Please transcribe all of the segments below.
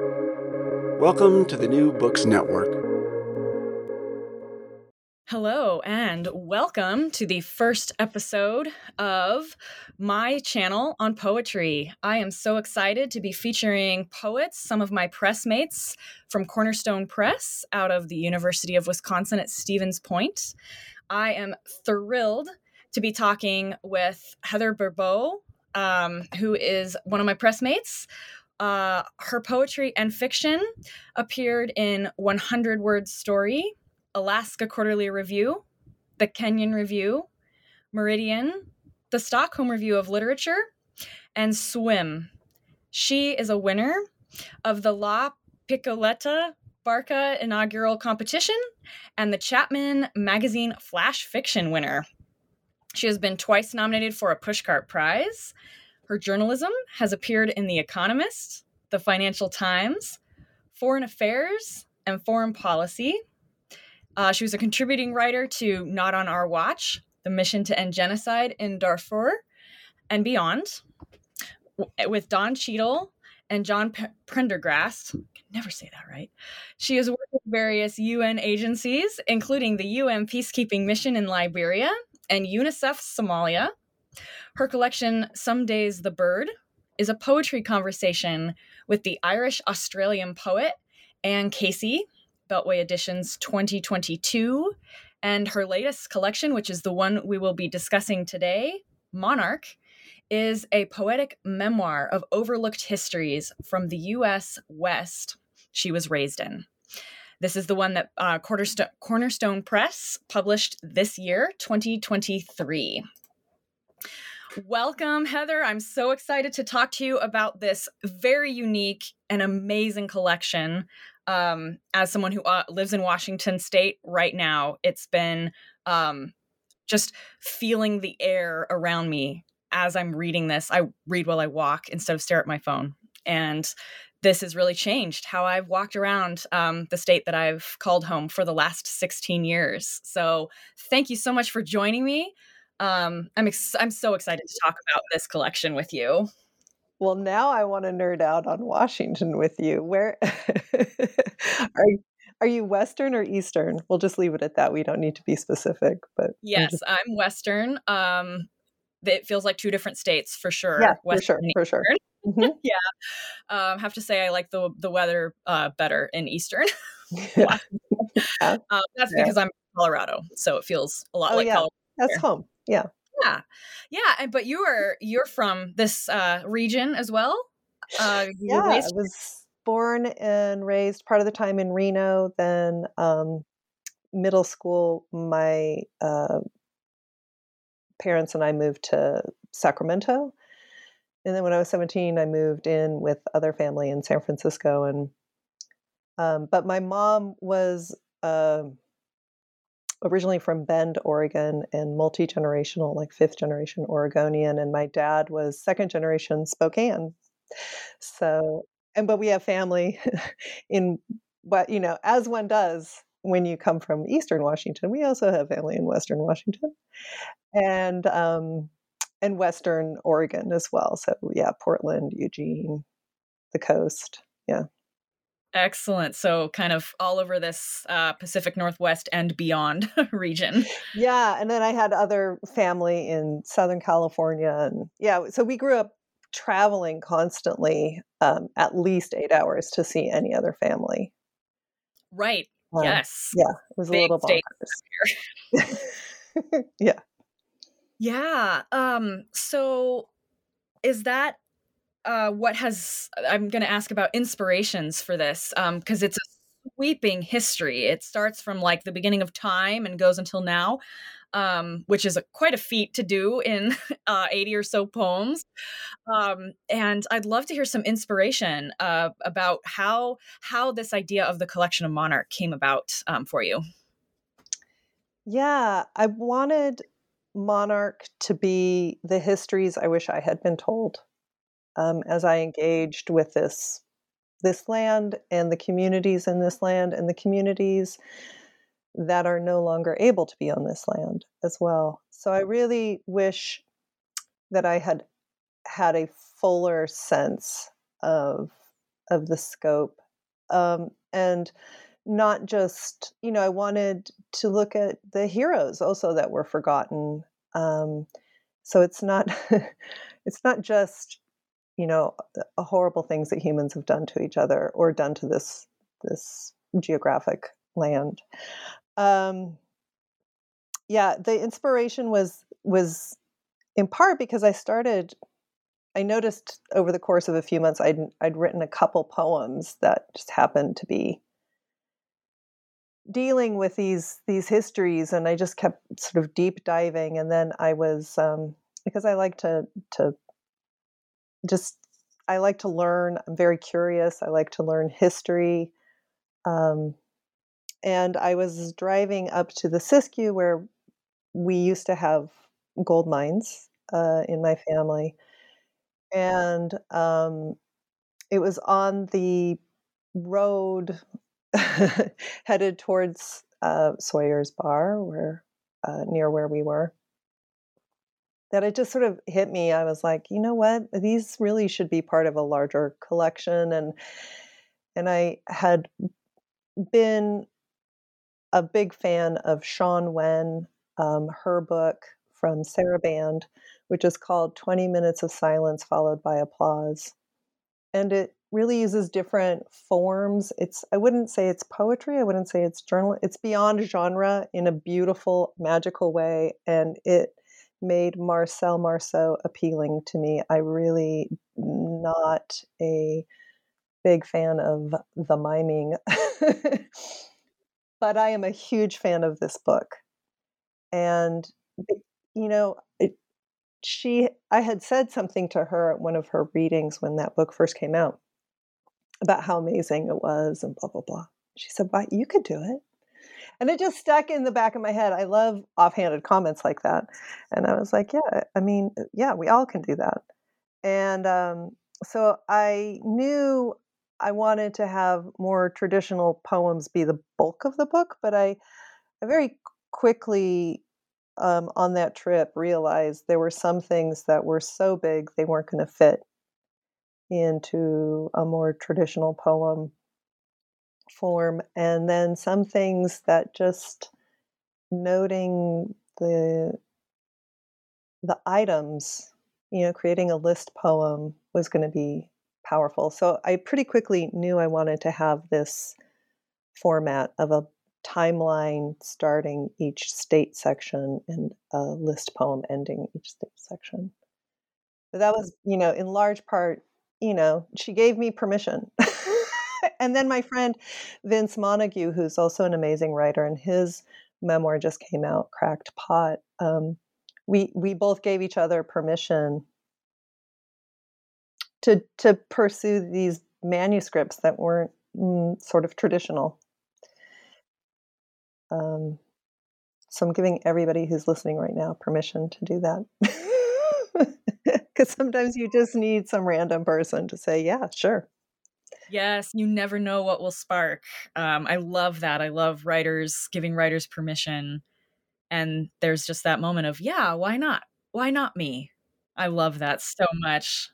Welcome to the New Books Network. Hello, and welcome to the first episode of my channel on poetry. I am so excited to be featuring poets, some of my press mates from Cornerstone Press out of the University of Wisconsin at Stevens Point. I am thrilled to be talking with Heather Bourbeau, um, who is one of my press mates. Uh, her poetry and fiction appeared in 100 Word Story, Alaska Quarterly Review, the Kenyon Review, Meridian, the Stockholm Review of Literature, and SWWIM. She is a winner of the La Piccioletta Barca inaugural competition and the Chapman Magazine Flash Fiction winner. She has been twice nominated for a Pushcart Prize. Her journalism has appeared in The Economist, The Financial Times, Foreign Affairs, and Foreign Policy. Uh, she was a contributing writer to Not on Our Watch, The Mission to End Genocide in Darfur and Beyond, with Don Cheadle and John P- Prendergast. I can never say that right. She has worked with various UN agencies, including the UN Peacekeeping Mission in Liberia and UNICEF Somalia. Her collection, Some Days the Bird, is a poetry conversation with the Irish Australian poet Anne Casey, Beltway Editions 2022. And her latest collection, which is the one we will be discussing today, Monarch, is a poetic memoir of overlooked histories from the US West she was raised in. This is the one that uh, Cornerstone, Cornerstone Press published this year, 2023. Welcome, Heather. I'm so excited to talk to you about this very unique and amazing collection. Um, as someone who uh, lives in Washington State right now, it's been um, just feeling the air around me as I'm reading this. I read while I walk instead of stare at my phone. And this has really changed how I've walked around um, the state that I've called home for the last 16 years. So, thank you so much for joining me. Um, I'm ex- I'm so excited to talk about this collection with you. Well, now I want to nerd out on Washington with you. Where are you, are you Western or Eastern? We'll just leave it at that. We don't need to be specific, but yes, just... I'm Western. Um, it feels like two different states for sure. Yeah, Western for sure, for sure. Mm-hmm. yeah, um, have to say I like the the weather uh, better in Eastern. yeah. Um, that's yeah. because I'm in Colorado, so it feels a lot oh, like yeah. Colorado. That's home. Yeah. Yeah. Yeah. And but you are you're from this uh region as well? Uh yeah, I was born and raised part of the time in Reno, then um middle school my uh parents and I moved to Sacramento. And then when I was 17, I moved in with other family in San Francisco and um, but my mom was uh, originally from Bend, Oregon, and multi generational, like fifth generation Oregonian, and my dad was second generation Spokane. So, and but we have family in what you know, as one does when you come from Eastern Washington. We also have family in Western Washington, and um, and Western Oregon as well. So yeah, Portland, Eugene, the coast. Yeah. Excellent. So, kind of all over this uh, Pacific Northwest and beyond region. Yeah. And then I had other family in Southern California. And yeah, so we grew up traveling constantly, um, at least eight hours to see any other family. Right. Um, yes. Yeah. It was Big a little bonkers. yeah. Yeah. Um, so, is that uh, what has I'm going to ask about inspirations for this because um, it's a sweeping history. It starts from like the beginning of time and goes until now, um, which is a, quite a feat to do in uh, 80 or so poems. Um, and I'd love to hear some inspiration uh, about how how this idea of the collection of Monarch came about um, for you. Yeah, I wanted Monarch to be the histories I wish I had been told um, as I engaged with this this land and the communities in this land and the communities that are no longer able to be on this land as well. So I really wish that I had had a fuller sense of of the scope um, and not just you know i wanted to look at the heroes also that were forgotten um, so it's not it's not just you know horrible things that humans have done to each other or done to this this geographic land. Um, yeah the inspiration was was in part because i started i noticed over the course of a few months i'd i'd written a couple poems that just happened to be dealing with these these histories and i just kept sort of deep diving and then i was um, because i like to to just i like to learn i'm very curious i like to learn history um, and i was driving up to the siskiyou where we used to have gold mines uh, in my family and um, it was on the road headed towards uh, Sawyer's Bar, where uh, near where we were. That it just sort of hit me. I was like, you know what? These really should be part of a larger collection, and and I had been a big fan of Shawn Wen, um, her book from Sarabande, which is called 20 Minutes of Silence Followed by Applause. And it really uses different forms. It's I wouldn't say it's poetry, I wouldn't say it's journal. It's beyond genre in a beautiful, magical way and it made Marcel Marceau appealing to me. I really not a big fan of the miming. but I am a huge fan of this book. And you know, it, she I had said something to her at one of her readings when that book first came out about how amazing it was and blah blah blah. She said, "But you could do it." And it just stuck in the back of my head. I love offhanded comments like that. And I was like, yeah, I mean, uh, yeah, we all can do that. And um, so I knew I wanted to have more traditional poems be the bulk of the book, but I, I very quickly um, on that trip realized there were some things that were so big they weren't going to fit into a more traditional poem form and then some things that just noting the the items you know creating a list poem was going to be powerful. So i pretty quickly knew i wanted to have this format of a timeline starting each state section and a list poem ending each state section. But that hmm. was you know in large part you know, she gave me permission. and then my friend Vince Montague, who's also an amazing writer, and his memoir just came out, Cracked Pot. Um, we we both gave each other permission to to pursue these manuscripts that weren't mm, sort of traditional. Um, so I'm giving everybody who's listening right now permission to do that. Because sometimes you just need some random person to say, yeah, sure. Yes, you never know what will spark. Um, I love that. I love writers giving writers permission. And there's just that moment of, yeah, why not? Why not me? I love that so much.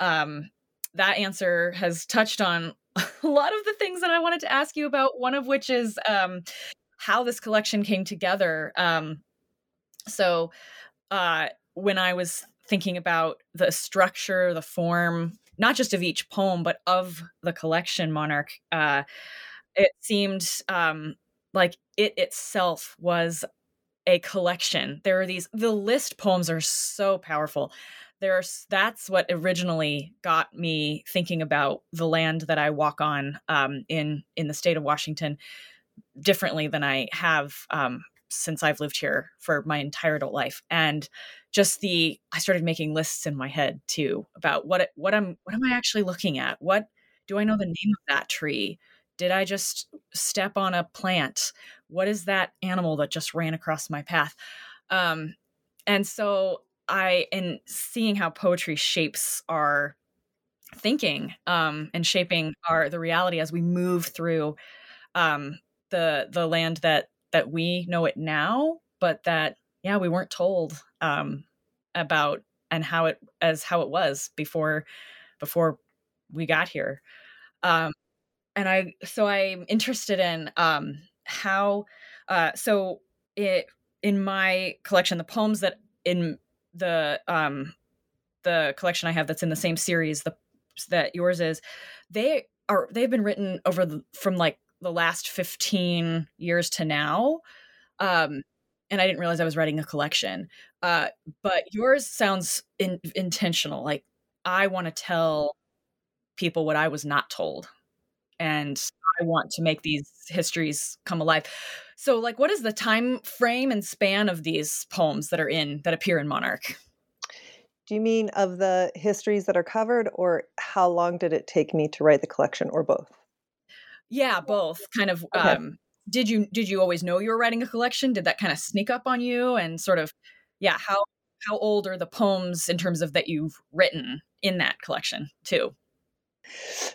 Um, that answer has touched on a lot of the things that I wanted to ask you about, one of which is um, how this collection came together. Um, so, uh, when I was thinking about the structure, the form, not just of each poem, but of the collection, Monarch, uh, it seemed um, like it itself was a collection. There are these, the list poems are so powerful. There's that's what originally got me thinking about the land that I walk on um, in in the state of Washington differently than I have um, since I've lived here for my entire adult life. And just the I started making lists in my head too about what what I'm what am I actually looking at? What do I know the name of that tree? Did I just step on a plant? What is that animal that just ran across my path? Um, and so I, in seeing how poetry shapes our thinking um, and shaping our the reality as we move through um, the the land that that we know it now, but that yeah we weren't told um, about and how it as how it was before before we got here. Um, and I so I'm interested in um, how uh, so it in my collection the poems that in the um, the collection I have that's in the same series the that yours is they are they've been written over the, from like the last 15 years to now um and I didn't realize I was writing a collection uh but yours sounds in, intentional like I want to tell people what I was not told and I want to make these histories come alive. So like what is the time frame and span of these poems that are in that appear in Monarch? Do you mean of the histories that are covered or how long did it take me to write the collection or both? Yeah, both. Kind of okay. um did you did you always know you were writing a collection? Did that kind of sneak up on you and sort of yeah, how how old are the poems in terms of that you've written in that collection too?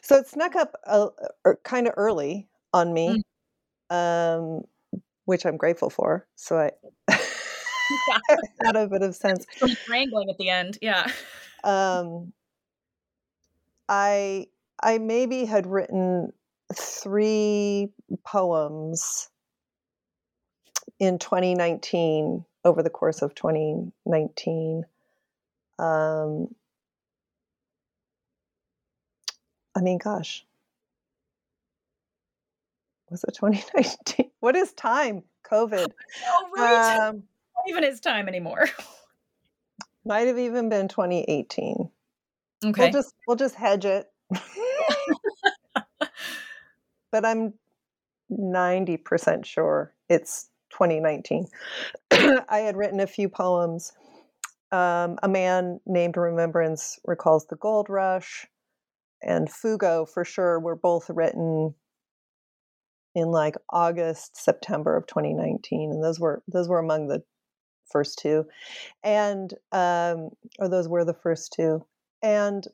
So it snuck up a, a, kind of early on me, mm. um, which I'm grateful for. So I had a bit of sense. Wrangling at the end, yeah. Um, I I maybe had written three poems in 2019 over the course of 2019. Um, I mean, gosh, was it 2019? What is time? COVID. Oh, right. Um, Not even his time anymore. might have even been 2018. Okay. We'll just we'll just hedge it. but I'm 90% sure it's 2019. I had written a few poems. Um, a man named Remembrance recalls the gold rush and Fugo for sure were both written in like August, September of 2019, and those were those were among the first two, and um, or those were the first two, and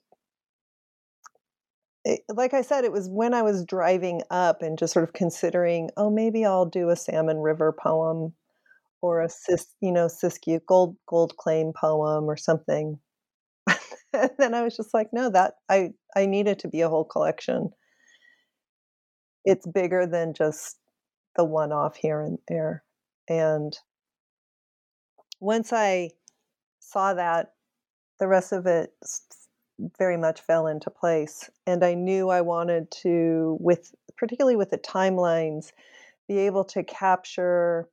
it, like I said, it was when I was driving up and just sort of considering, oh, maybe I'll do a Salmon River poem or a sis, you know, Siskiyou gold gold claim poem or something and then I was just like, no, that I I need it to be a whole collection. It's bigger than just the one off here and there. And once I saw that, the rest of it very much fell into place. And I knew I wanted to, with particularly with the timelines, be able to capture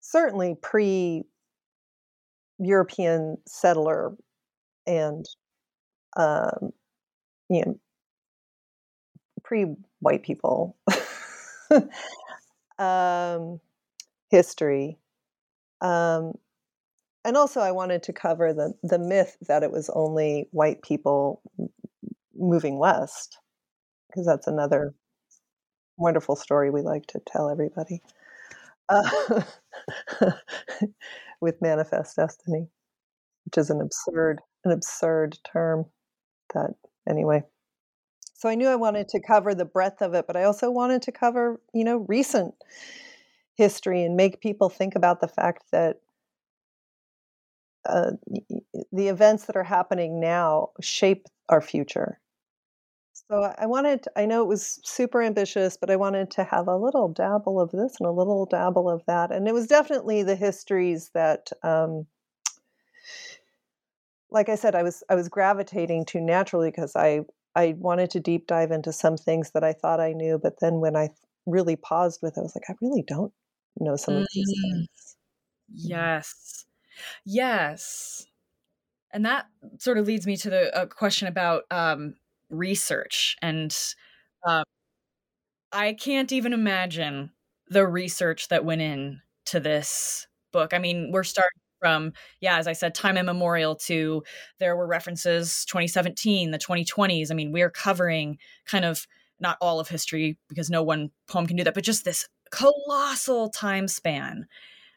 certainly pre European settler and um, you know pre-white people um, history um, and also i wanted to cover the the myth that it was only white people moving west because that's another wonderful story we like to tell everybody uh, with manifest destiny which is an absurd an absurd term that anyway. So i knew i wanted to cover the breadth of it but i also wanted to cover you know recent history and make people think about the fact that uh, the events that are happening now shape our future so i wanted i know it was super ambitious but i wanted to have a little dabble of this and a little dabble of that and it was definitely the histories that um, like I said, I was I was gravitating to naturally because I I wanted to deep dive into some things that I thought I knew, but then when I really paused with it, I was like, I really don't know some mm-hmm. of these mm. things. Yes, yes, and that sort of leads me to the question about um, research, and um, I can't even imagine the research that went in to this book. I mean, we're starting from yeah as i said time immemorial to there were references 2017 the 2020s i mean we're covering kind of not all of history because no one poem can do that but just this colossal time span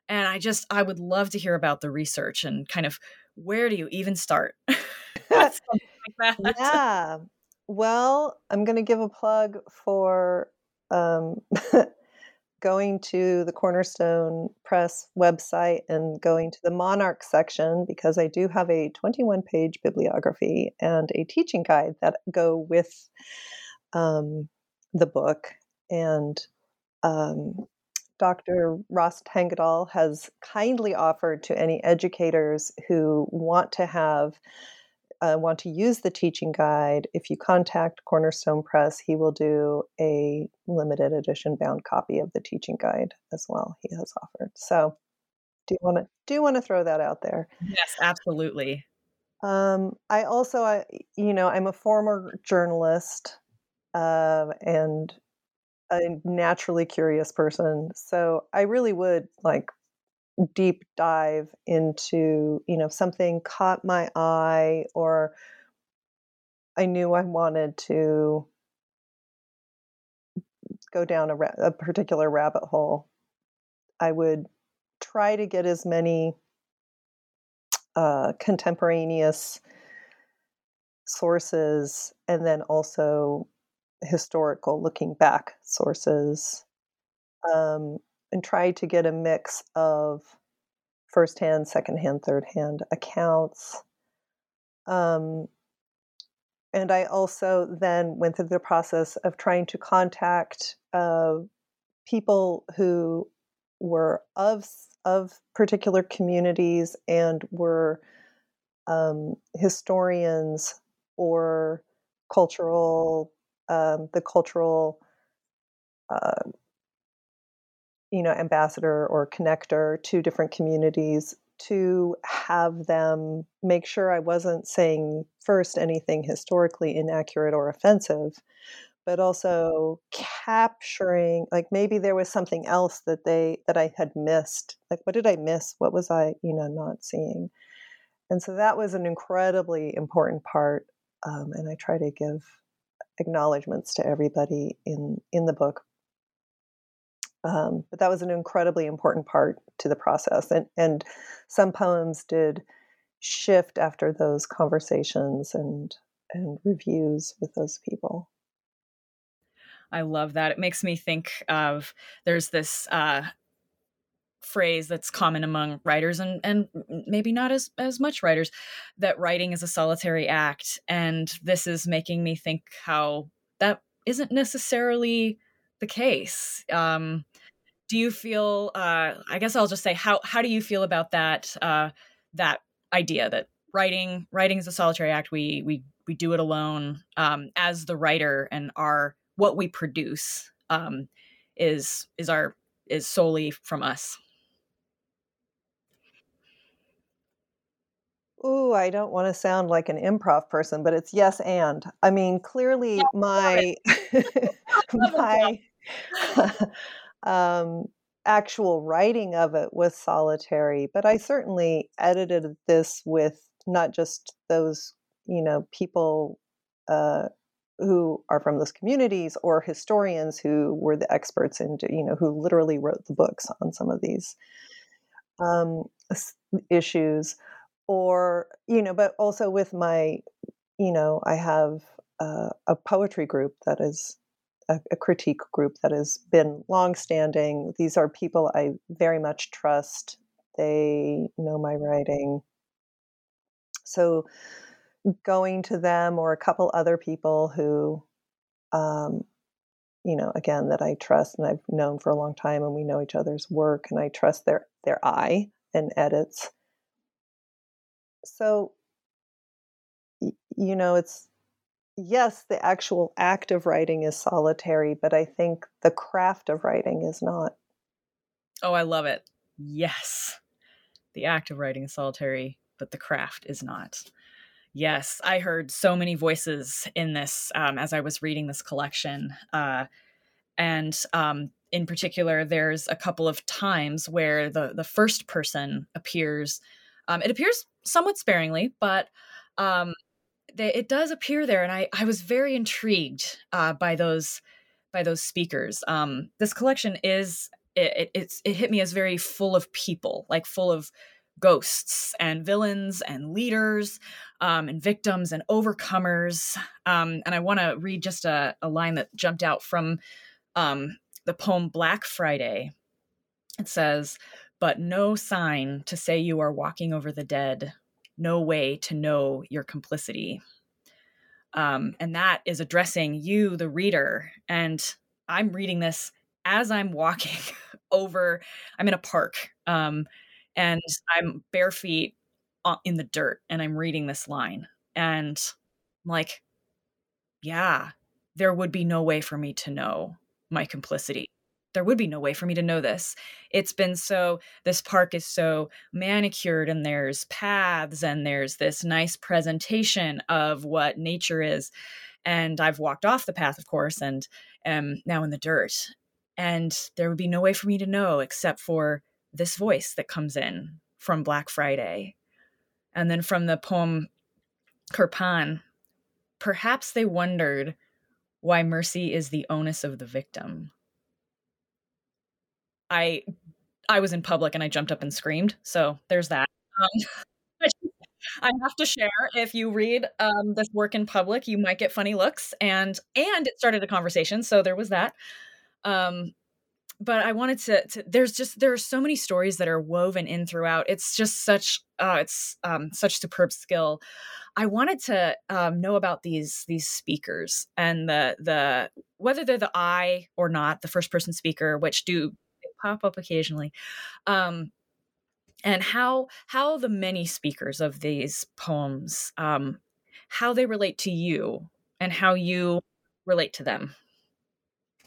and i just i would love to hear about the research and kind of where do you even start? Like yeah. Well i'm going to give a plug for um, going to the Cornerstone Press website and going to the Monarch section because I do have a 21 page bibliography and a teaching guide that go with um, the book, and um, Dr. Ross Tangedal has kindly offered to any educators who want to have uh, want to use the teaching guide, if you contact Cornerstone Press, he will do a limited edition bound copy of the teaching guide as well. He has offered. So, do you want to do you want to throw that out there? Yes, absolutely. Um, I also, I, you know, I'm a former journalist uh, and a naturally curious person, so I really would like deep dive into you know something caught my eye or i knew i wanted to go down a, ra- a particular rabbit hole i would try to get as many uh, contemporaneous sources and then also historical looking back sources um, and try to get a mix of firsthand, secondhand, thirdhand accounts. Um, and I also then went through the process of trying to contact uh, people who were of of particular communities and were um, historians or cultural um, the cultural uh, you know ambassador or connector to different communities to have them make sure I wasn't saying first anything historically inaccurate or offensive, but also capturing like maybe there was something else that they that I had missed. Like what did I miss? What was I, you know, not seeing? And so that was an incredibly important part. Um, and I try to give acknowledgments to everybody in in the book um, but that was an incredibly important part to the process. And, and some poems did shift after those conversations and, and reviews with those people. I love that. It makes me think of there's this uh, phrase that's common among writers and and maybe not as as much writers that writing is a solitary act and this is making me think how that isn't necessarily the case. Um, do you feel? Uh, I guess I'll just say how how do you feel about that uh, that idea that writing writing is a solitary act. We we we do it alone um, as the writer, and our what we produce um, is is our is solely from us. Ooh, I don't want to sound like an improv person, but it's yes and. I mean, clearly yeah, my my um, actual writing of it was solitary, but I certainly edited this with not just those, you know, people uh, who are from those communities or historians who were the experts in, you know, who literally wrote the books on some of these um, issues, or you know, but also with my, you know, I have uh, a poetry group that is a, a, critique group that has been longstanding. These are people I very much trust. They know my writing. So going to them or a couple other people who, um, you know, again that I trust and I've known for a long time, and we know each other's work, and I trust their their eye and edits. So, you know, it's yes, the actual act of writing is solitary, but I think the craft of writing is not. Oh, I love it. Yes. The act of writing is solitary, but the craft is not. Yes, I heard so many voices in this um, as I was reading this collection. Uh, and um, in particular, there's a couple of times where the, the first person appears. Um, it appears somewhat sparingly, but um, they, it does appear there, and I, I was very intrigued uh, by those by those speakers. Um, this collection is it, it, it hit me as very full of people, like full of ghosts and villains and leaders um, and victims and overcomers. Um, and I want to read just a, a, line that jumped out from um, the poem Black Friday. It says, But no sign to say you are walking over the dead, no way to know your complicity. Um, and that is addressing you, the reader. And I'm reading this as I'm walking over, I'm in a park um, and I'm bare feet in the dirt and I'm reading this line. And I'm like, yeah, there would be no way for me to know my complicity. There would be no way for me to know this. It's been so, this park is so manicured, and there's paths, and there's this nice presentation of what nature is. And I've walked off the path, of course, and am now in the dirt. And there would be no way for me to know except for this voice that comes in from Black Friday. And then from the poem Kirpan, perhaps they wondered why mercy is the onus of the victim. I I was in public and I jumped up and screamed. So there's that. Um, I have to share if you read um, this work in public, you might get funny looks, and and it started a conversation. So there was that. Um, but I wanted to, to, There's just there are so many stories that are woven in throughout. It's just such uh, it's um, such superb skill. I wanted to um, know about these these speakers and the the whether they're the I or not, the first person speaker, which do pop up occasionally, um, and how how the many speakers of these poems um, how they relate to you and how you relate to them.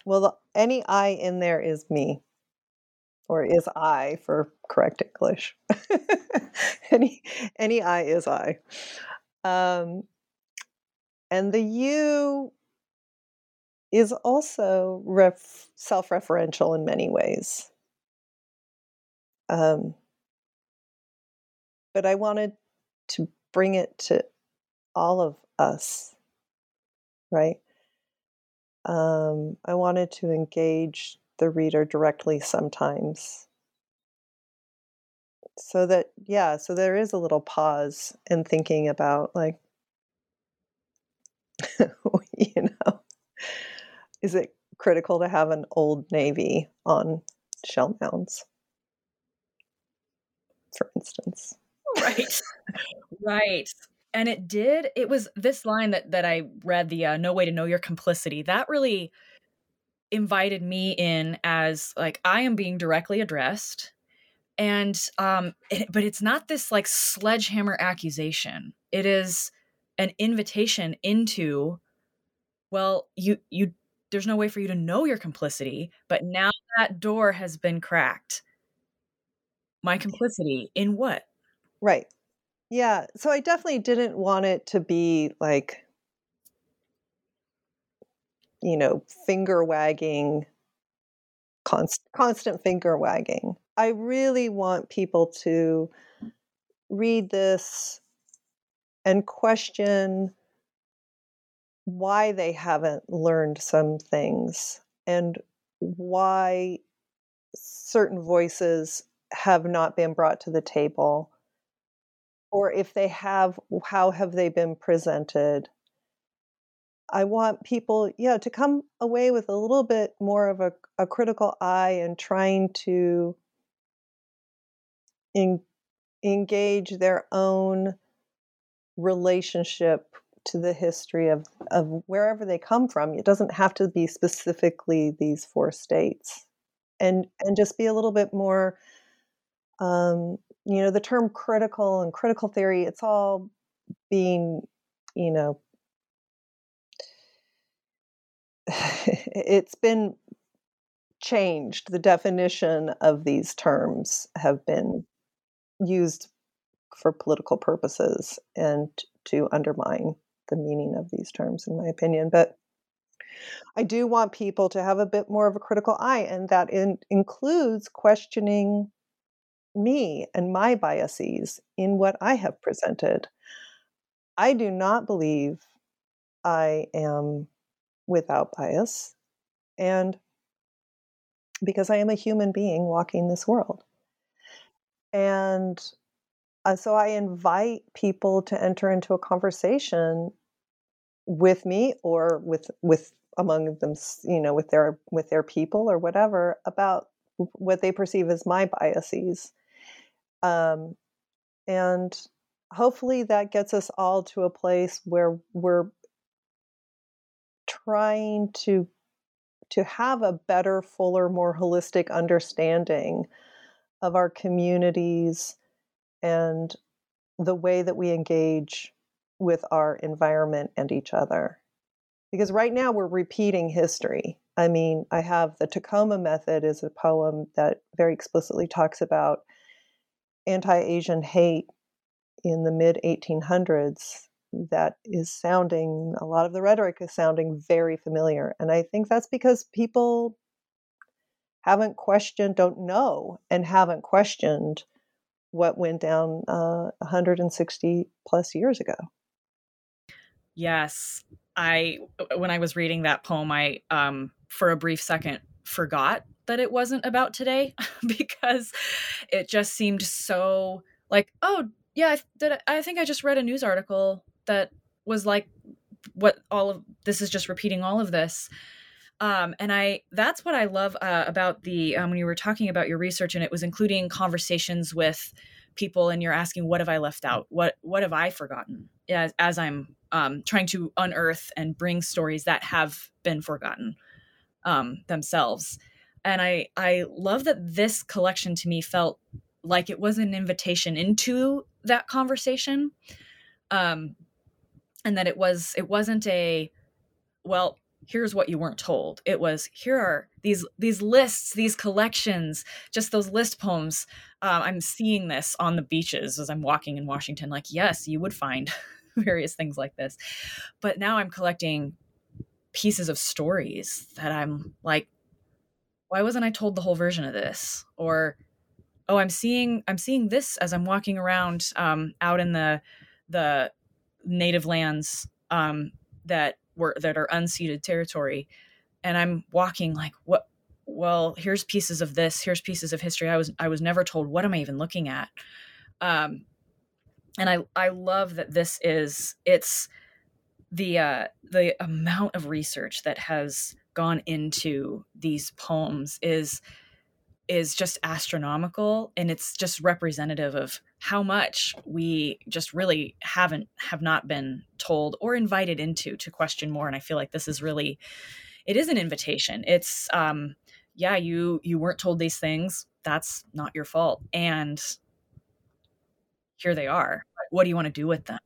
Well, any I in there is me, or is I for correct English. any any I is I. Um, and the you is also ref- self referential in many ways. Um, but I wanted to bring it to all of us, right? Um, I wanted to engage the reader directly sometimes. So that, yeah, so there is a little pause in thinking about, like, you know, is it critical to have an old Navy on shell mounds, for instance? Right, right. And it did. It was this line that that I read, the uh, "No way to know your complicity." That really invited me in as like I am being directly addressed and um it, but it's not this like sledgehammer accusation it is an invitation into well you you there's no way for you to know your complicity but mm-hmm. now that door has been cracked. My complicity in what? Right. Yeah so i definitely didn't want it to be like you know finger wagging const- constant finger wagging. I really want people to read this and question why they haven't learned some things and why certain voices have not been brought to the table or if they have how have they been presented? I want people yeah to come away with a little bit more of a, a critical eye and trying to in, engage their own relationship to the history of, of wherever they come from. It doesn't have to be specifically these four states. And and just be a little bit more um, you know, the term critical and critical theory, it's all being, you know, it's been changed. The definition of these terms have been used for political purposes and to undermine the meaning of these terms, in my opinion. But I do want people to have a bit more of a critical eye, and that in, includes questioning me and my biases in what I have presented. I do not believe I am without bias, and because I am a human being walking this world. And so I invite people to enter into a conversation with me or with with among them, you know, with their with their people or whatever about what they perceive as my biases, um, and hopefully that gets us all to a place where we're trying to to have a better, fuller, more holistic understanding of our communities and the way that we engage with our environment and each other. Because right now we're repeating history. I mean, I have the Tacoma Method is a poem that very explicitly talks about anti-Asian hate in the mid 1800s that is sounding a lot of the rhetoric is sounding very familiar and i think that's because people haven't questioned don't know and haven't questioned what went down uh, 160 plus years ago. Yes i when i was reading that poem i um for a brief second forgot that it wasn't about today because it just seemed so like oh yeah I, did, I think i just read a news article that was like what all of this is just repeating all of this um, and i that's what i love uh, about the um, when you were talking about your research and it was including conversations with people and you're asking what have i left out? What what have i forgotten? As, as i'm um, trying to unearth and bring stories that have been forgotten um, themselves. And i i love that this collection to me felt like it was an invitation into that conversation um, and that it was it wasn't a well here's what you weren't told. It was here are these these lists these collections just those list poems. Um, i'm seeing this on the beaches as i'm walking in washington. Like yes you would find various things like this. But now i'm collecting pieces of stories that i'm like why wasn't i told the whole version of this? Or oh i'm seeing i'm seeing this as i'm walking around um, out in the the native lands um, that were that are unceded territory. And i'm walking like what well here's pieces of this here's pieces of history i was i was never told. What am i even looking at? Um and i i love that this is it's the uh the amount of research that has gone into these poems is is just astronomical and it's just representative of how much we just really haven't have not been told or invited into to question more and i feel like this is really it is an invitation. It's um yeah you you weren't told these things that's not your fault and here they are. What do you want to do with them?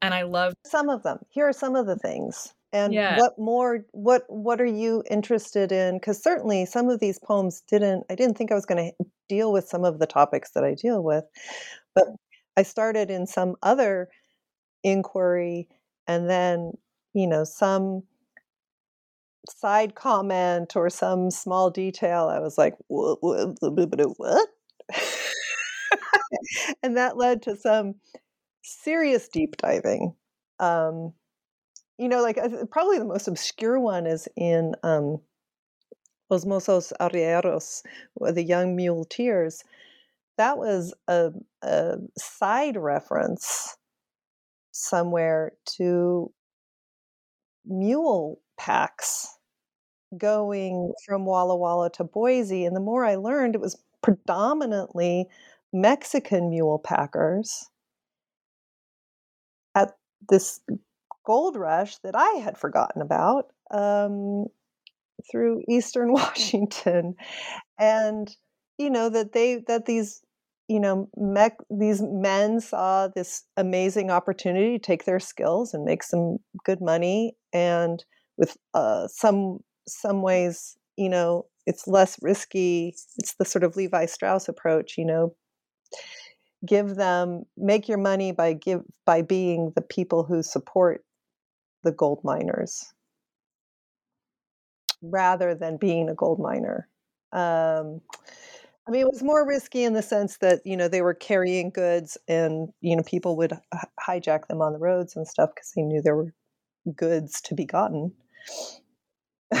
And i love some of them. Here are some of the things and yeah. what more what what are you interested in because certainly some of these poems didn't i didn't think i was going to deal with some of the topics that i deal with but i started in some other inquiry and then you know some side comment or some small detail i was like what, what, what? and that led to some serious deep diving um, you know, like probably the most obscure one is in um, Los Mozos Arrieros, the young muleteers. That was a, a side reference somewhere to mule packs going from Walla Walla to Boise. And the more I learned, it was predominantly Mexican mule packers at this gold rush that I had forgotten about um, through Eastern Washington, and you know that they that these you know mech, these men saw this amazing opportunity to take their skills and make some good money, and with uh, some some ways you know it's less risky. It's the sort of Levi Strauss approach, you know give them make your money by give by being the people who support the gold miners rather than being a gold miner. Um, I mean, it was more risky in the sense that you know they were carrying goods, and you know people would hijack them on the roads and stuff because they knew there were goods to be gotten.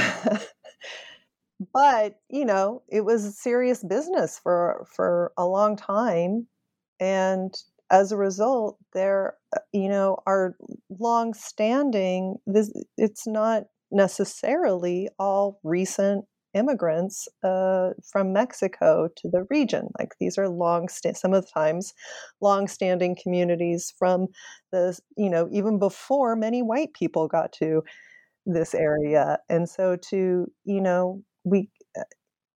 but you know, it was serious business for for a long time, and as a result, there, uh, you know, are long-standing. This it's not necessarily all recent immigrants uh, from Mexico to the region. Like these are long, st- some of the times, long-standing communities from the, you know, even before many white people got to this area. And so to, you know, we uh,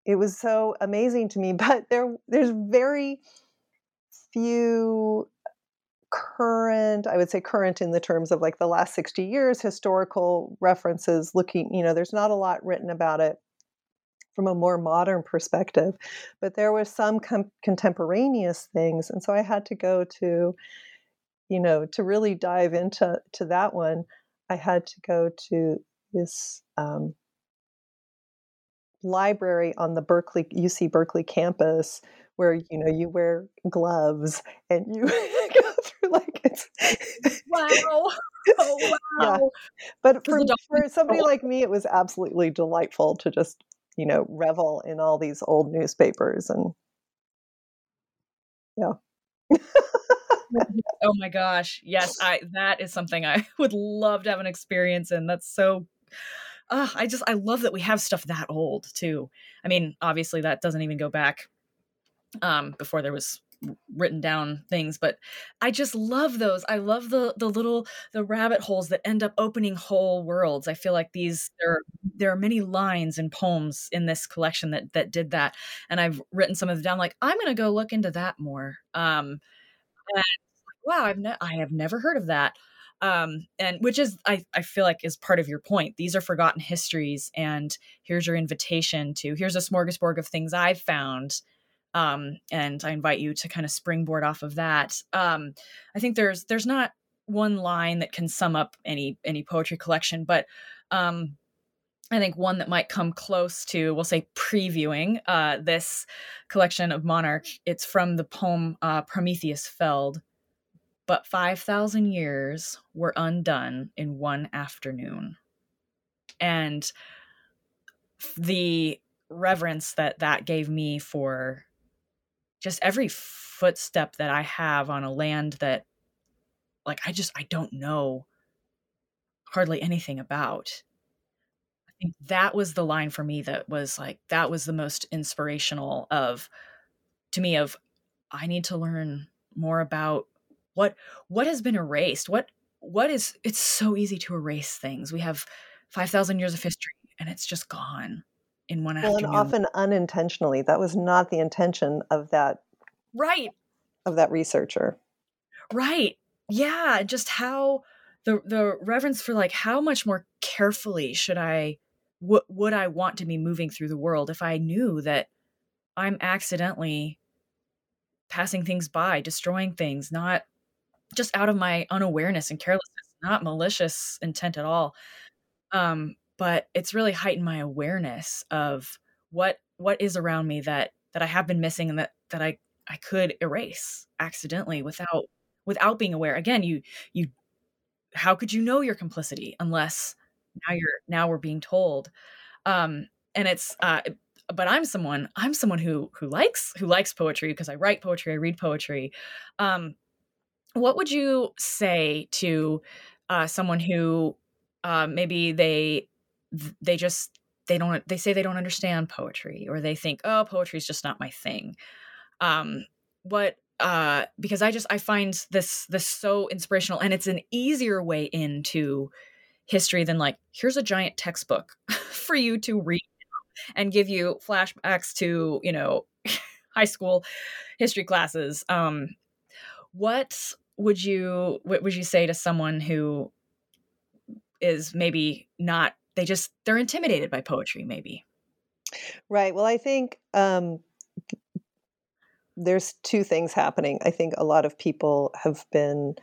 it was so amazing to me, but there there's very few current i would say current in the terms of like the last 60 years historical references looking you know there's not a lot written about it from a more modern perspective but there were some com- contemporaneous things and so i had to go to you know to really dive into to that one i had to go to this um, library on the berkeley uc berkeley campus where you know you wear gloves and you go through like it's wow. Oh, wow. Yeah. But for, for somebody like me, it was absolutely delightful to just, you know, revel in all these old newspapers and yeah. oh my gosh. Yes, I that is something I would love to have an experience in. That's so uh, I just I love that we have stuff that old too. I mean, obviously that doesn't even go back um, before there was written down things but i just love those. I love the the little the rabbit holes that end up opening whole worlds. I feel like these there there are many lines and poems in this collection that that did that and i've written some of them down like i'm gonna go look into that more. Um and, wow i've ne- i have never heard of that. Um and which is i i feel like is part of your point. These are forgotten histories and here's your invitation to here's a smorgasbord of things i've found um, and I invite you to kind of springboard off of that. Um, I think there's there's not one line that can sum up any any poetry collection, but um, I think one that might come close to, we'll say, previewing uh, this collection of Monarch. It's from the poem uh, Prometheus Felled. But 5,000 years were undone in one afternoon. And the reverence that that gave me for just every footstep that I have on a land that like I just I don't know hardly anything about. I think that was the line for me that was like that was the most inspirational of to me of I need to learn more about what what has been erased. What what is it's so easy to erase things. We have 5000 years of history and it's just gone in one well, afternoon. And often unintentionally. That was not the intention of that. Right. Of that researcher. Right. Yeah. Just how the the reverence for like how much more carefully should I what would I want to be moving through the world if I knew that I'm accidentally passing things by, destroying things, not just out of my unawareness and carelessness, not malicious intent at all. Um, but it's really heightened my awareness of what what is around me that that I have been missing and that that I I could erase accidentally without without being aware. Again, you you how could you know your complicity unless now you're now we're being told. Um and it's uh but I'm someone I'm someone who who likes who likes poetry because I write poetry, I read poetry. Um what would you say to uh someone who uh maybe they they just they don't they say they don't understand poetry or they think oh poetry is just not my thing. Um what uh because i just i find this this so inspirational and it's an easier way into history than like here's a giant textbook for you to read and give you flashbacks to you know high school history classes. Um what would you what would you say to someone who is maybe not they just they're intimidated by poetry maybe. Right well i think um there's two things happening. I think a lot of people have been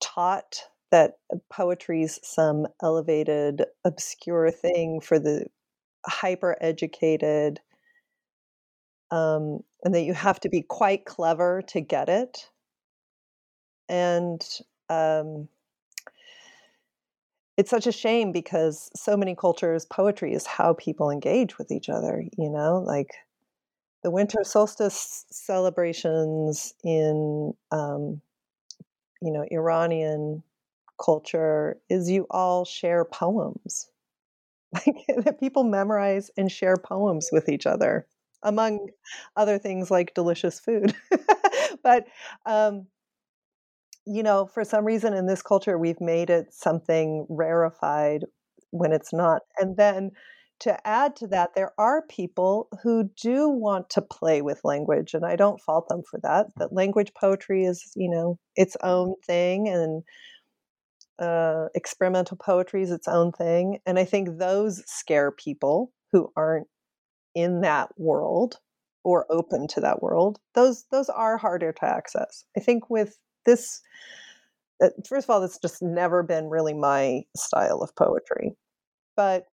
taught that poetry's some elevated obscure thing for the hyper educated um, and that you have to be quite clever to get it. And um, it's such a shame because so many cultures poetry is how people engage with each other you know like the winter solstice celebrations in um, you know iranian culture is you all share poems. Like that people memorize and share poems with each other among other things like delicious food. But um, you know, for some reason in this culture, we've made it something rarefied when it's not. And then to add to that, there are people who do want to play with language, and I don't fault them for that. That language poetry is, you know, its own thing, and uh, experimental poetry is its own thing. And I think those scare people who aren't in that world or open to that world. Those those are harder to access. I think with this, uh, first of all, it's just never been really my style of poetry, but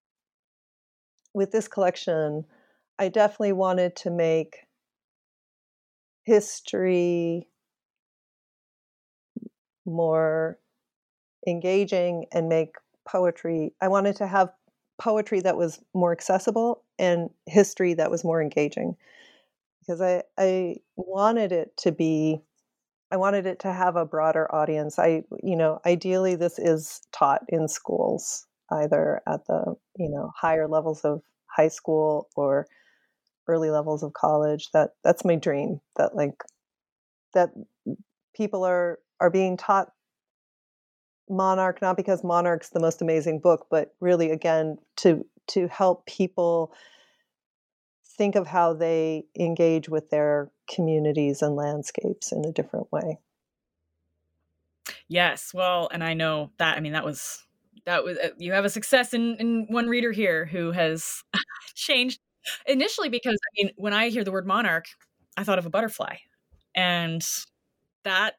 with this collection, I definitely wanted to make history more engaging and make poetry. I wanted to have poetry that was more accessible and history that was more engaging because I, I wanted it to be I wanted it to have a broader audience. I you know, ideally this is taught in schools either at the you know higher levels of high school or early levels of college that that's my dream that like that people are are being taught monarch not because monarch's the most amazing book but really again to to help people think of how they engage with their communities and landscapes in a different way yes well and i know that i mean that was that was uh, you have a success in in one reader here who has changed initially because I mean when I hear the word monarch, I thought of a butterfly, and that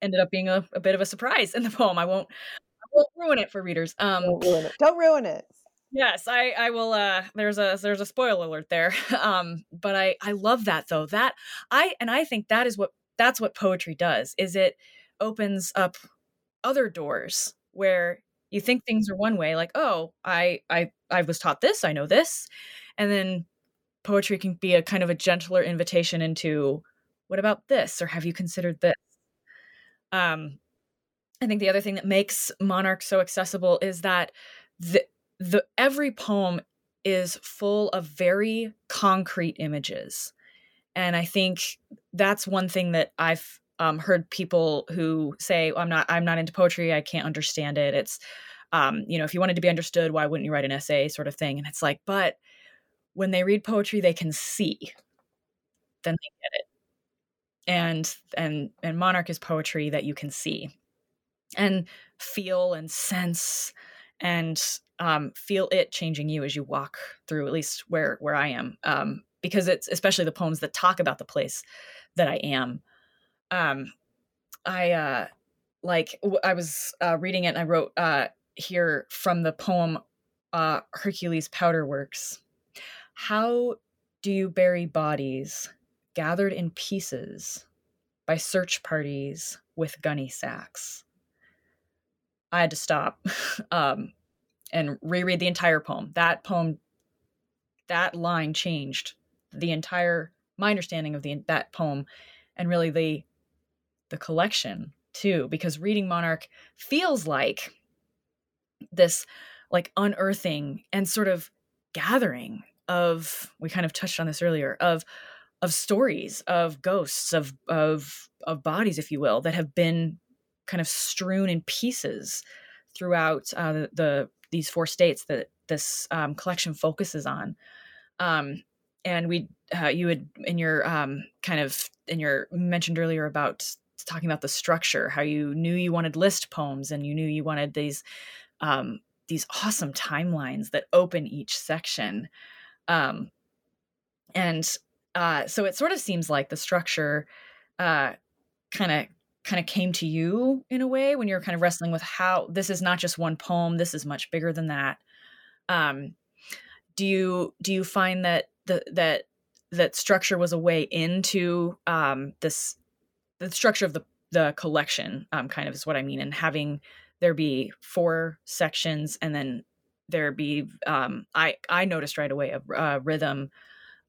ended up being a, a bit of a surprise in the poem. I won't I won't ruin it for readers. Um, Don't ruin it. Don't ruin it. Yes, I I will. Uh, there's a there's a spoiler alert there. Um, but I I love that though. That I and I think that is what that's what poetry does. Is it opens up other doors where you think things are one way like oh i i i was taught this i know this and then poetry can be a kind of a gentler invitation into what about this or have you considered this um i think the other thing that makes monarch so accessible is that the the every poem is full of very concrete images. And i think that's one thing that i've um, heard people who say i'm not i'm not into poetry i can't understand it. It's um, you know if you wanted to be understood why wouldn't you write an essay? sort of thing. And it's like but when they read poetry they can see. Then they get it. And and and monarch is poetry that you can see. And feel and sense and um, feel it changing you as you walk through at least where where i am um, because it's especially the poems that talk about the place that i am. Um i uh like i was uh reading it and i wrote uh here from the poem uh hercules powder works how do you bury bodies gathered in pieces by search parties with gunny sacks i had to stop um and reread the entire poem. That poem that line changed the entire my understanding of the that poem and really the the collection too because reading monarch feels like this like unearthing and sort of gathering of we kind of touched on this earlier of of stories of ghosts of of of bodies if you will that have been kind of strewn in pieces throughout uh, the, the these four states that this um, collection focuses on. Um, and we uh, you had in your um, kind of in your mentioned earlier about talking about the structure how you knew you wanted list poems and you knew you wanted these um, these awesome timelines that open each section. Um, and uh, so it sort of seems like the structure kind of kind of came to you in a way when you're kind of wrestling with how this is not just one poem this is much bigger than that. Um, do you do you find that the that that structure was a way into um, this the structure of the the collection um, kind of is what i mean and having there be four sections and then there be um, i i noticed right away a, a rhythm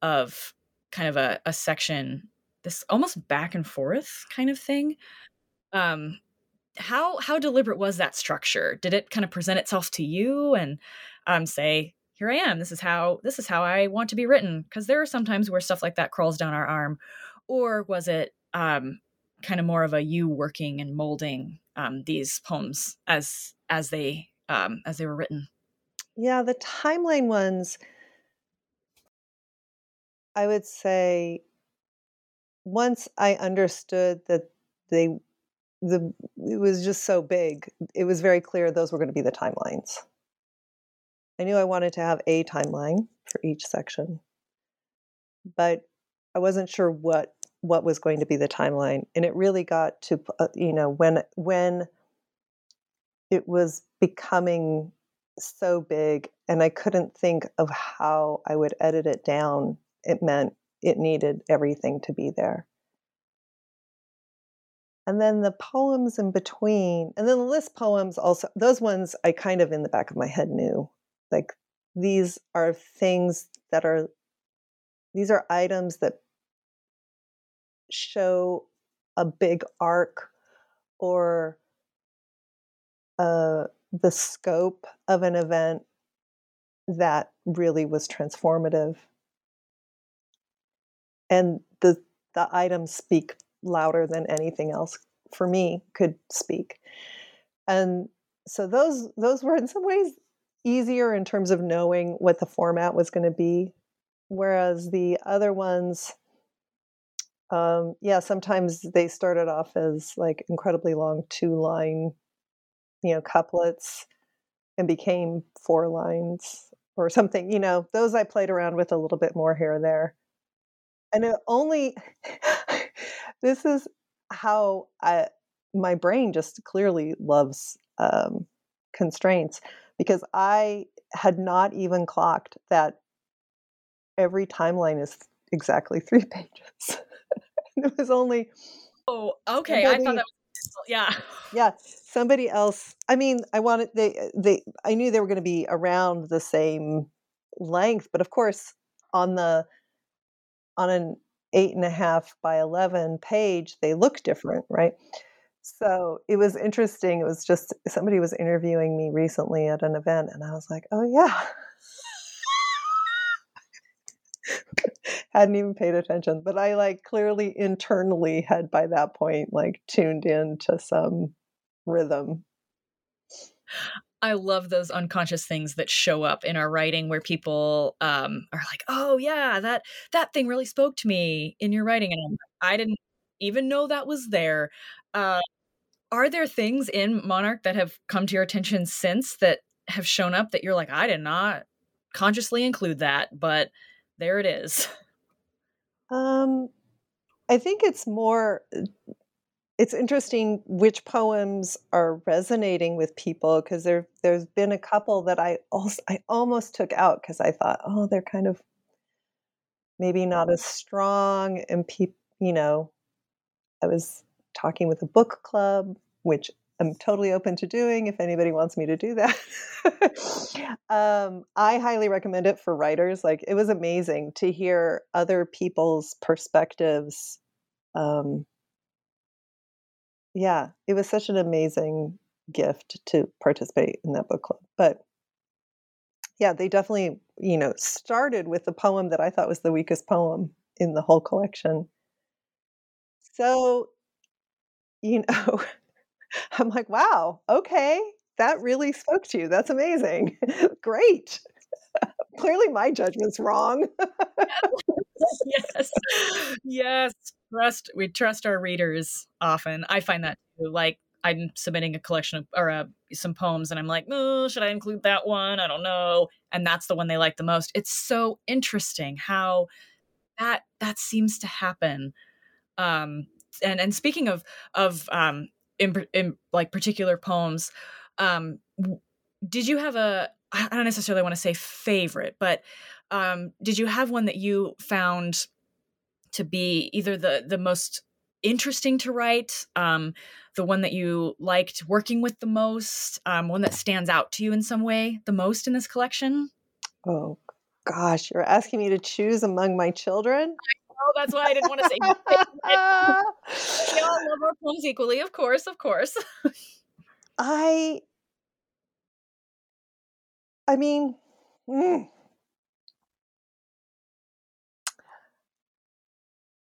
of kind of a, a, section this almost back and forth kind of thing. Um how how deliberate was that structure? Did it kind of present itself to you and um say here i am. This is how this is how i want to be written because there are sometimes where stuff like that crawls down our arm. Or was it um kind of more of a you working and molding um, these poems as as they um, as they were written? Yeah, the timeline ones, I would say once I understood that they the it was just so big, it was very clear those were going to be the timelines. I knew I wanted to have a timeline for each section, but I wasn't sure what what was going to be the timeline, and it really got to uh, you know when when it was becoming so big, and I couldn't think of how I would edit it down. It meant it needed everything to be there. And then the poems in between, and then the list poems also, those ones I kind of in the back of my head knew. Like these are things that are, these are items that show a big arc or uh, the scope of an event that really was transformative. And the the items speak louder than anything else for me could speak. And so those those were in some ways easier in terms of knowing what the format was going to be whereas the other ones um, yeah sometimes they started off as like incredibly long two line you know couplets and became four lines or something you know those i played around with a little bit more here and there and it only this is how I, my brain just clearly loves um, constraints because I had not even clocked that every timeline is exactly three pages. it was only. Oh, okay. Somebody, I thought that was yeah. Yeah. Somebody else. I mean, I wanted they they. I knew they were going to be around the same length, but of course, on the on an eight and a half by 11 page, they look different, right? So it was interesting. It was just somebody was interviewing me recently at an event, and I was like, oh, yeah. Hadn't even paid attention, but I like clearly internally had by that point like tuned in to some rhythm. I love those unconscious things that show up in our writing where people um, are like, "Oh yeah, that that thing really spoke to me in your writing," and like, I didn't even know that was there. Uh, are there things in Monarch that have come to your attention since that have shown up that you're like, I did not consciously include that, but there it is? Um, I think it's more it's interesting which poems are resonating with people because there there's been a couple that I also I almost took out because I thought oh they're kind of maybe not as strong and people you know I was talking with a book club which I'm totally open to doing if anybody wants me to do that. um, I highly recommend it for writers. Like it was amazing to hear other people's perspectives. Um, yeah, it was such an amazing gift to participate in that book club. But yeah, they definitely, you know, started with the poem that I thought was the weakest poem in the whole collection. So, you know, I'm like, wow, okay, that really spoke to you. That's amazing. Great. Clearly, my judgment's wrong. Yes. Yes trust we trust our readers often. I find that too. Like I'm submitting a collection of or uh, some poems, and I'm like, oh, should I include that one? I don't know. And that's the one they like the most. It's so interesting how that that seems to happen. Um, and and speaking of of um, in, in like particular poems, um, did you have a I don't necessarily want to say favorite, but um, did you have one that you found to be either the the most interesting to write, um, the one that you liked working with the most, um, one that stands out to you in some way the most in this collection? Oh gosh, you're asking me to choose among my children. Oh, that's why I didn't want to say. we all love our poems equally, of course, of course. I, I mean, mm,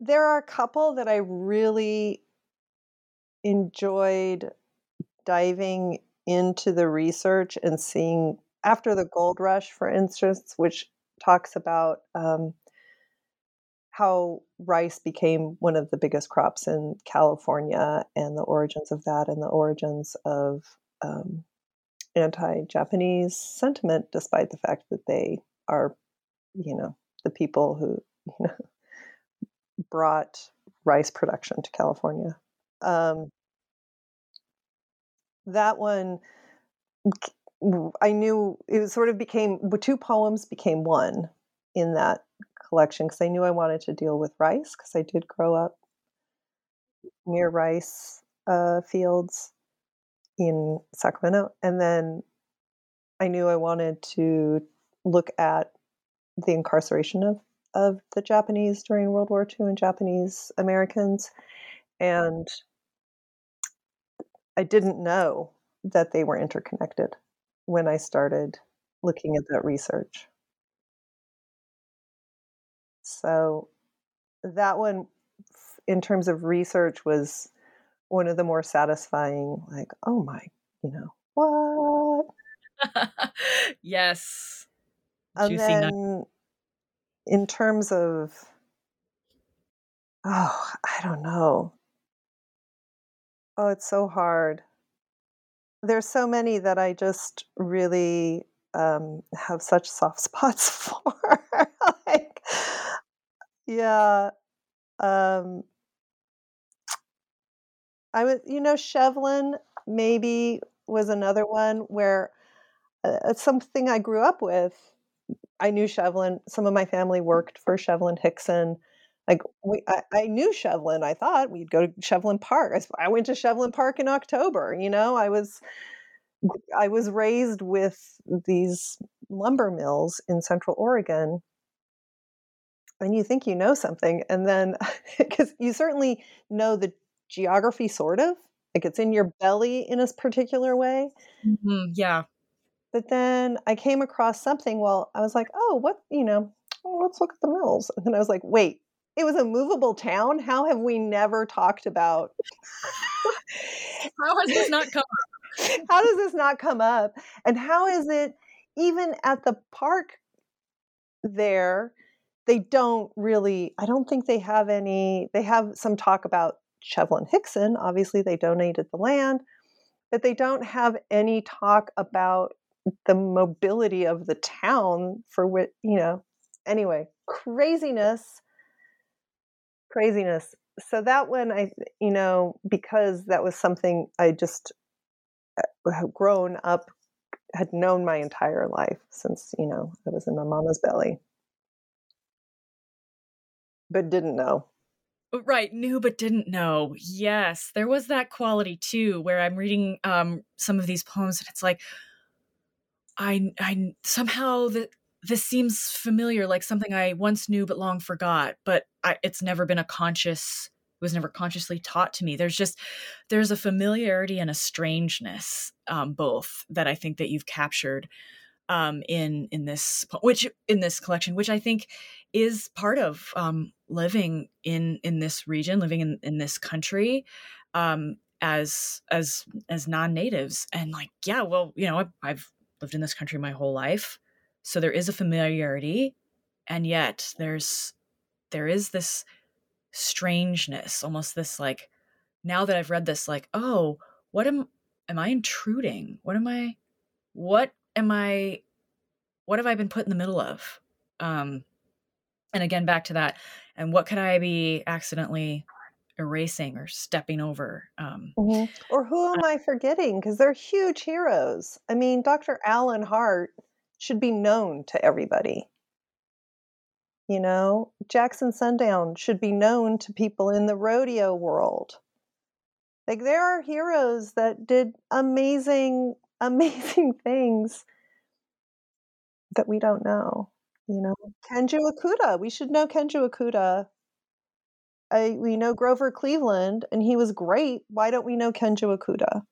there are a couple that I really enjoyed diving into the research and seeing after the gold rush, for instance, which talks about um, how rice became one of the biggest crops in California and the origins of that and the origins of um, anti Japanese sentiment, despite the fact that they are, you know, the people who, you know, brought rice production to California. Um, that one, I knew it sort of became two poems became one in that collection because I knew I wanted to deal with rice because I did grow up near rice uh, fields in Sacramento, and then I knew I wanted to look at the incarceration of of the Japanese during World War II and Japanese Americans. And I didn't know that they were interconnected when I started looking at that research. So that one, in terms of research, was one of the more satisfying, like, oh my, you know, what? yes. And Juicy then nut in terms of oh i don't know. Oh it's so hard. There's so many that i just really um, have such soft spots for like yeah um i was you know shevlin maybe was another one where uh, something i grew up with I knew Shevlin. Some of my family worked for Shevlin Hixon. Like we, I, I knew Shevlin. I thought we'd go to Shevlin Park. I, I went to Shevlin Park in October. You know, I was I was raised with these lumber mills in Central Oregon, and you think you know something, and then because you certainly know the geography, sort of like it's in your belly in a particular way. Mm-hmm, yeah, but then I came across something. Well, I was like, oh, what, you know, let's look at the mills. And then I was like, wait, it was a movable town. How have we never talked about? how has this not come up? How does this not come up? And how is it even at the park there? They don't really, I don't think they have any, they have some talk about Shevlin Hixon. Obviously, they donated the land, but they don't have any talk about the mobility of the town for which you know anyway craziness. Craziness. So that one i you know because that was something i just uh, have grown up had known my entire life since you know i was in my mama's belly. But didn't know. Right knew but didn't know. Yes there was that quality too where i'm reading um some of these poems and it's like I I somehow that this seems familiar, like something I once knew but long forgot. But I, it's never been a conscious. It was never consciously taught to me. There's just there's a familiarity and a strangeness, um, both that I think that you've captured um, in in this which in this collection, which I think is part of um, living in in this region, living in in this country. Um, as as as non-natives and like yeah well you know I, i've lived in this country my whole life. So there is a familiarity and yet there's there is this strangeness, almost this like now that I've read this like, oh, what am am I intruding? What am I what am I what have I been put in the middle of? Um and again back to that and what could I be accidentally erasing or stepping over. Um, mm-hmm. Or who am I forgetting? Because they're huge heroes. I mean, Dr. Alan Hart should be known to everybody. You know, Jackson Sundown should be known to people in the rodeo world. Like, there are heroes that did amazing, amazing things that we don't know. You know, Kenji Okuda. We should know Kenji Okuda I, we know Grover Cleveland, and he was great. Why don't we know Kenji Okuda?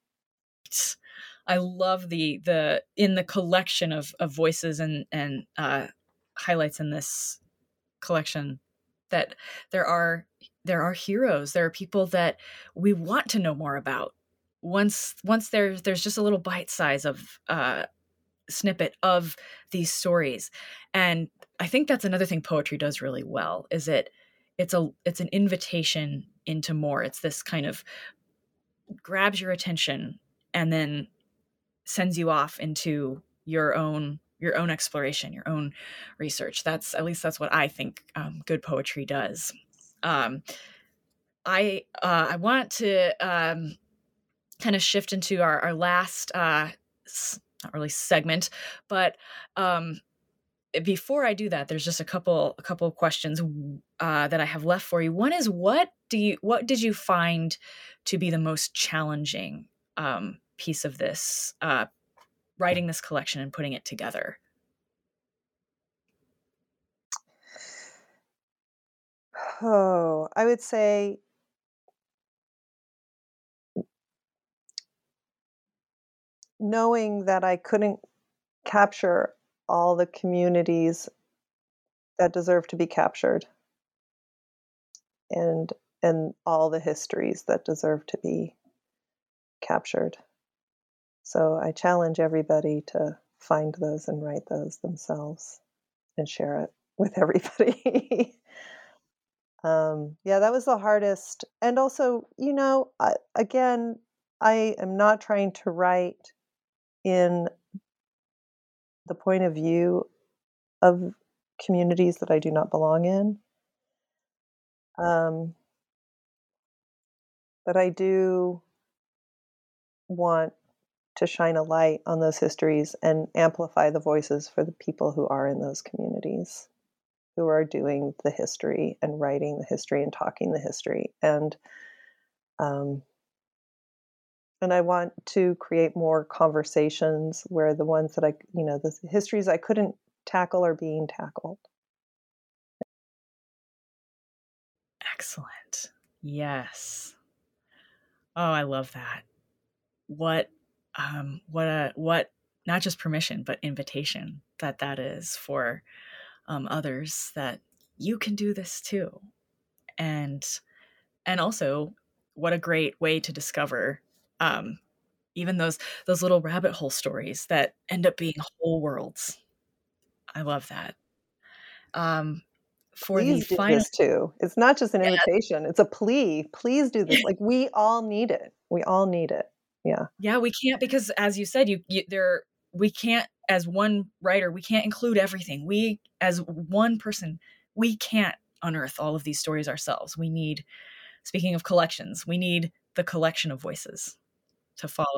I love the the in the collection of of voices and and uh, highlights in this collection that there are there are heroes. There are people that we want to know more about. Once once there's there's just a little bite size of uh, snippet of these stories and i think that's another thing poetry does really well is it it's a it's an invitation into more. It's this kind of grabs your attention and then sends you off into your own your own exploration your own research. That's at least that's what i think um, good poetry does. Um, i uh, i want to um, kind of shift into our, our last uh, not really segment but um, before I do that, there's just a couple a couple of questions uh, that I have left for you. One is what do you what did you find to be the most challenging um, piece of this uh, writing this collection and putting it together? Oh, I would say knowing that I couldn't capture all the communities that deserve to be captured and and all the histories that deserve to be captured. So I challenge everybody to find those and write those themselves and share it with everybody. um, yeah, that was the hardest. And also, you know, I, again, I am not trying to write in the point of view of communities that I do not belong in. Um, but I do want to shine a light on those histories and amplify the voices for the people who are in those communities, who are doing the history and writing the history and talking the history. And um, and I want to create more conversations where the ones that I, you know, the histories I couldn't tackle are being tackled. Excellent. Yes. Oh, I love that. What, um, what a, what, not just permission, but invitation that that is for um, others that you can do this too. And, and also what a great way to discover um, even those those little rabbit hole stories that end up being whole worlds. I love that. Um, for Please the do final, this too. It's not just an yeah. invitation; it's a plea. Please do this. like we all need it. We all need it. Yeah. Yeah, we can't because, as you said, you, you there we can't as one writer we can't include everything. We as one person we can't unearth all of these stories ourselves. We need. Speaking of collections, we need the collection of voices to follow.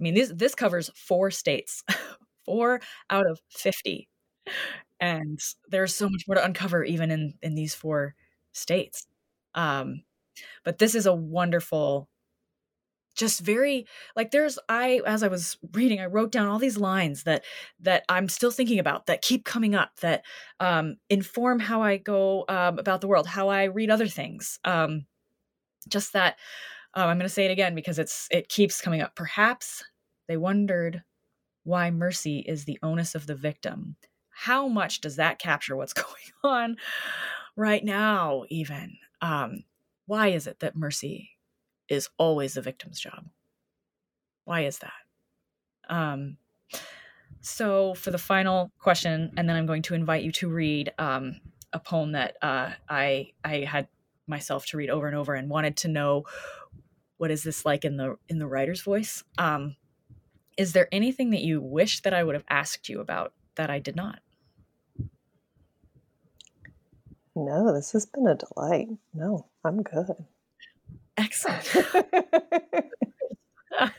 I mean, this this covers four states, four out of fifty, and there's so much more to uncover even in in these four states. Um, but this is a wonderful just very like there's i as i was reading i wrote down all these lines that that i'm still thinking about that keep coming up that um inform how i go um, about the world how i read other things um just that um, I'm going to say it again because it's it keeps coming up. Perhaps they wondered why mercy is the onus of the victim. How much does that capture what's going on right now? Even um, why is it that mercy is always the victim's job? Why is that? Um, so for the final question, and then I'm going to invite you to read um, a poem that uh, I I had myself to read over and over and wanted to know what is this like in the in the writer's voice? Um is there anything that you wish that i would have asked you about that i did not? No this has been a delight. No i'm good. Excellent.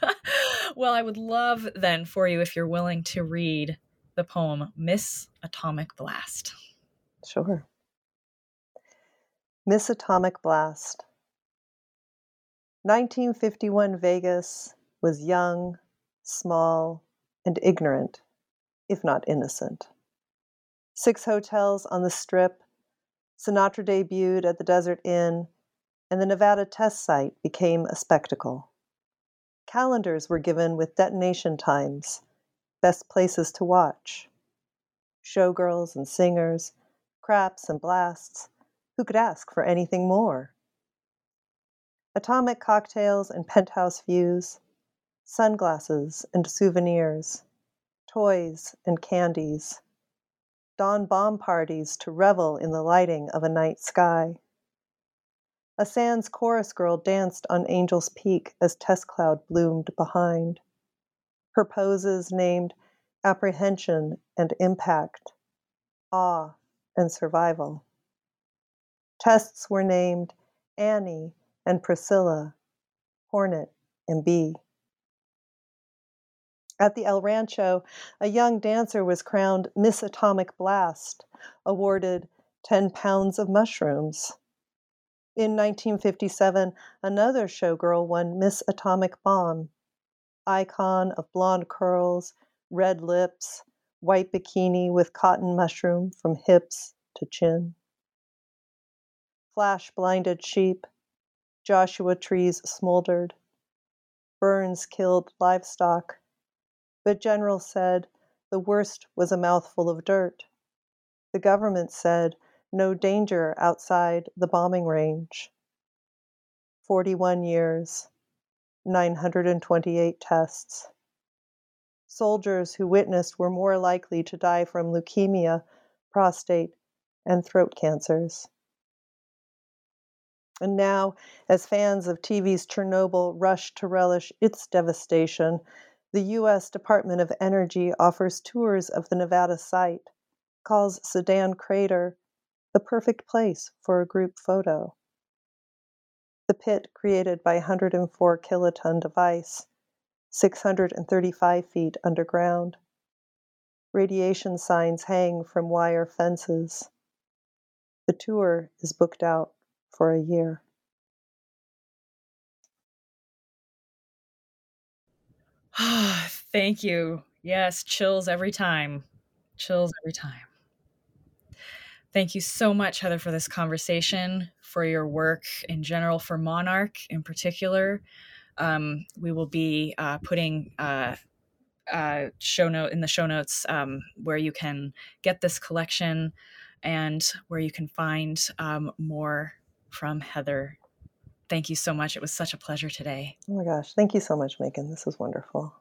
Well i would love then for you if you're willing to read the poem miss atomic blast. Sure. Miss atomic blast 1951 Vegas was young, small, and ignorant, if not innocent. Six hotels on the Strip, Sinatra debuted at the Desert Inn, and the Nevada test site became a spectacle. Calendars were given with detonation times, best places to watch. Showgirls and singers, craps and blasts, who could ask for anything more? Atomic cocktails and penthouse views, sunglasses and souvenirs, toys and candies, dawn bomb parties to revel in the lighting of a night sky. A Sands chorus girl danced on Angel's Peak as test cloud bloomed behind. Her poses named apprehension and impact, awe and survival. Tests were named Annie and Priscilla, Hornet and Bee. At the El Rancho, a young dancer was crowned Miss Atomic Blast, awarded 10 pounds of mushrooms. In 1957, another showgirl won Miss Atomic Bomb, icon of blonde curls, red lips, white bikini with cotton mushroom from hips to chin. Flash blinded sheep, Joshua trees smoldered, burns killed livestock, but General said the worst was a mouthful of dirt. The government said no danger outside the bombing range. 41 years, 928 tests. Soldiers who witnessed were more likely to die from leukemia, prostate, and throat cancers. And now, as fans of TV's Chernobyl rush to relish its devastation, the U.S. Department of Energy offers tours of the Nevada site, calls Sedan Crater the perfect place for a group photo. The pit created by 104 kiloton device, 635 feet underground. Radiation signs hang from wire fences. The tour is booked out for a year. Thank you. Yes, chills every time. Chills every time. Thank you so much, Heather, for this conversation, for your work in general, for Monarch in particular. Um, we will be uh, putting uh, uh, show note in the show notes um, where you can get this collection and where you can find um, more from Heather. Thank you so much. It was such a pleasure today. Oh my gosh. Thank you so much, Megan. This was wonderful.